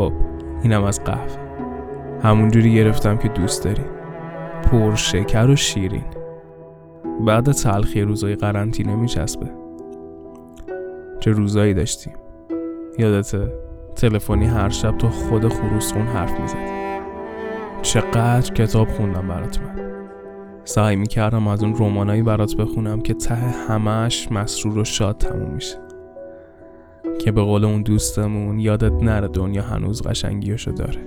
خب اینم از قهوه. همونجوری گرفتم که دوست داری. پر شکر و شیرین. بعد تلخی روزای قرنطینه میچسبه. چه روزایی داشتیم؟ یادته تلفنی هر شب تو خود خروسخون حرف می‌زد چقدر کتاب خوندم برات من. سعی می‌کردم از اون رومانایی برات بخونم که ته همش مسرور و شاد تموم میشه. که به قول اون دوستمون یادت نره دنیا هنوز قشنگیشو داره.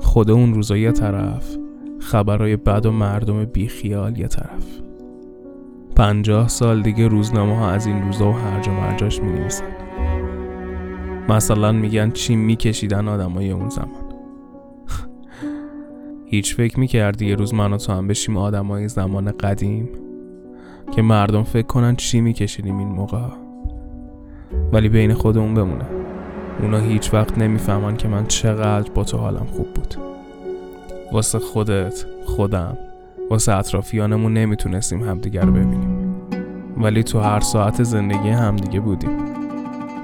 خود اون روزا یه طرف خبرهای بد و مردم بیخیال یه طرف. پنجاه سال دیگه روزنامه ها از این روزا و هرجا مرجاش می نویسن. مثلا میگن چی میکشیدن آدمای اون زمان. هیچ فکر می‌کردی یه روز من و تو هم بشیم آدمای زمان قدیم؟ که مردم فکر کنن چی میکشیدیم این موقع؟ ولی بین خودمون بمونه. اونا هیچ وقت نمی‌فهمن که من چقدر با تو حالم خوب بود. واسه خودت خودم واسه اطرافیانمون نمی‌تونستیم همدیگر رو ببینیم. ولی تو هر ساعت زندگی همدیگه بودیم.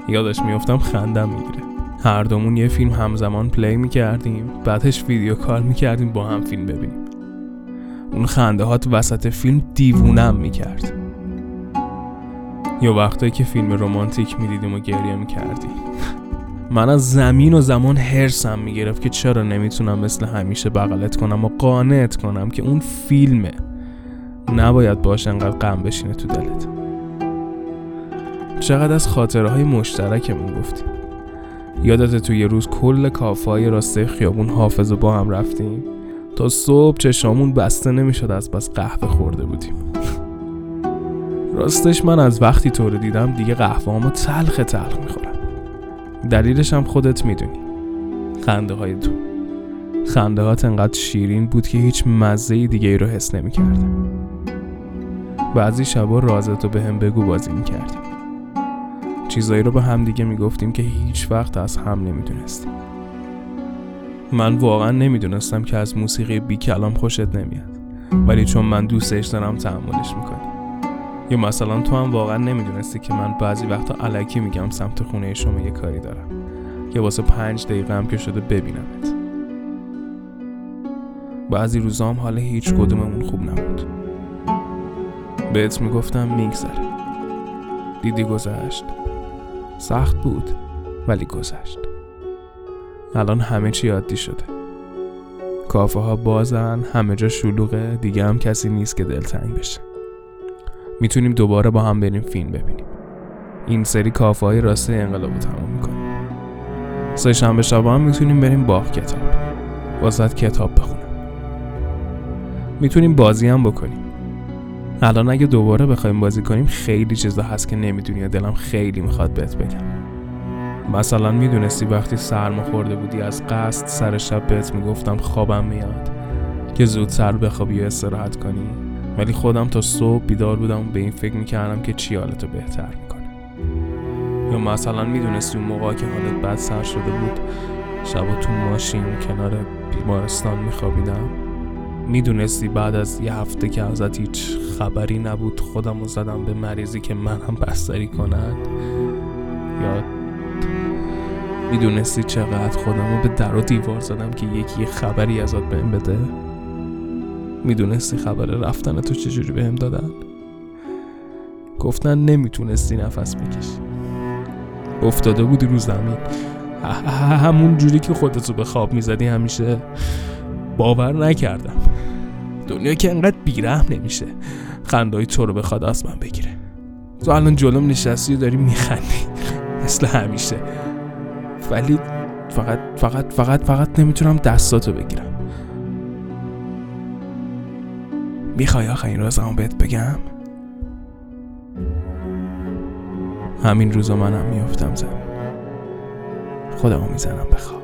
یادش میفتم خندم می‌گیره. هر دومون یه فیلم همزمان پلی می‌کردیم بعدش ویدیو کال می‌کردیم با هم فیلم ببینیم. اون خنده هات وسط فیلم دیوونم می‌کرد. یا وقتایی که فیلم رمانتیک می‌دیدیم و گریه می‌کردیم. من از زمین و زمان هرسم می‌گرفت که چرا نمی‌تونم مثل همیشه بغلت کنم و قانعت کنم که اون فیلمه. نباید باش انقدر غم بشینه تو دلت. چقدر از خاطره های مشترکمون گفتیم یادت تو یه روز کل کافای راسته خیابون حافظ با هم رفتیم. تا صبح چشامون بسته نمی‌شد از بس قهوه خورده بودیم. راستش من از وقتی تو رو دیدم دیگه قهوه تلخ تلخ می‌خورم. دلیلش هم خودت می‌دونی. خنده های تو. خنده هات انقدر شیرین بود که هیچ مزه دیگه ای رو حس نمی‌کردم. بعضی شبا رازتو به هم بگو بازی می‌کردیم. چیزایی رو به هم دیگه می‌گفتیم که هیچ وقت از هم نمی‌دونستیم. من واقعا نمی‌دونستم که از موسیقی بی کلام خوشت نمیاد. ولی چون من دوستش دارم تحملش می‌کنی. یا مثلا تو هم واقعا نمی‌دونستی که من بعضی وقتا علکی میگم سمت خونه شما یه کاری دارم. که واسه پنج دقیقه هم که شده ببینمت. بعضی روزا هم حال هیچ کدوممون خوب نبود. بهت می‌گفتم میگذره دیدی گذشت؟ سخت بود ولی گذشت. الان همه چی عادی شده. کافه ها بازن همه جا شلوغه دیگه هم کسی نیست که دلتنگ بشه. می‌تونیم دوباره با هم بریم فیلم ببینیم. این سری کافه های راسته انقلاب رو تمام می‌کنیم. سه شنبه شب هم می‌تونیم بریم باغ کتاب واسط کتاب بخونم می‌تونیم بازی هم بکنیم. الان اگه دوباره بخوایم بازی کنیم خیلی چیزا هست که نمی‌دونی دلم خیلی می‌خواد بهت بگم. مثلا می‌دونستی وقتی سرما خورده بودی از قصد سر شب بهت می‌گفتم خوابم میاد. که زود سر بخوابی و استراحت کنی. ولی خودم تا صبح بیدار بودم و به این فکر می‌کردم که چی حالتو بهتر می‌کنه. یا مثلا می‌دونستی اون موقع که حالت بد سر شده بود شبا تو ماشین کنار بیمارستان میخوابیدم؟ می‌دونستی بعد از یه هفته که ازت هیچ خبری نبود خودم رو زدم به مریضی که من هم بستری کند یا می‌دونستی چقدر خودم رو به در و دیوار زدم که یکی خبری ازت بهم بده؟ می‌دونستی خبر رفتن تو چجوری بهم دادن؟ گفتن نمی‌تونستی نفس بکشی. افتاده بودی رو زمین. همون جوری که خودتو به خواب می‌زدی همیشه باور نکردم. دنیا که انقدر بیرحم نمیشه. خندای تو رو بخواد از من بگیره. تو الان جلوم نشستی و داری میخندی. مثل همیشه. ولی فقط فقط فقط فقط نمی‌تونم دستاتو بگیرم. می‌خوای آخرین رازمو بهت بگم؟ همین روزا منم میافتم زمین. خودمو می‌زنم به خواب.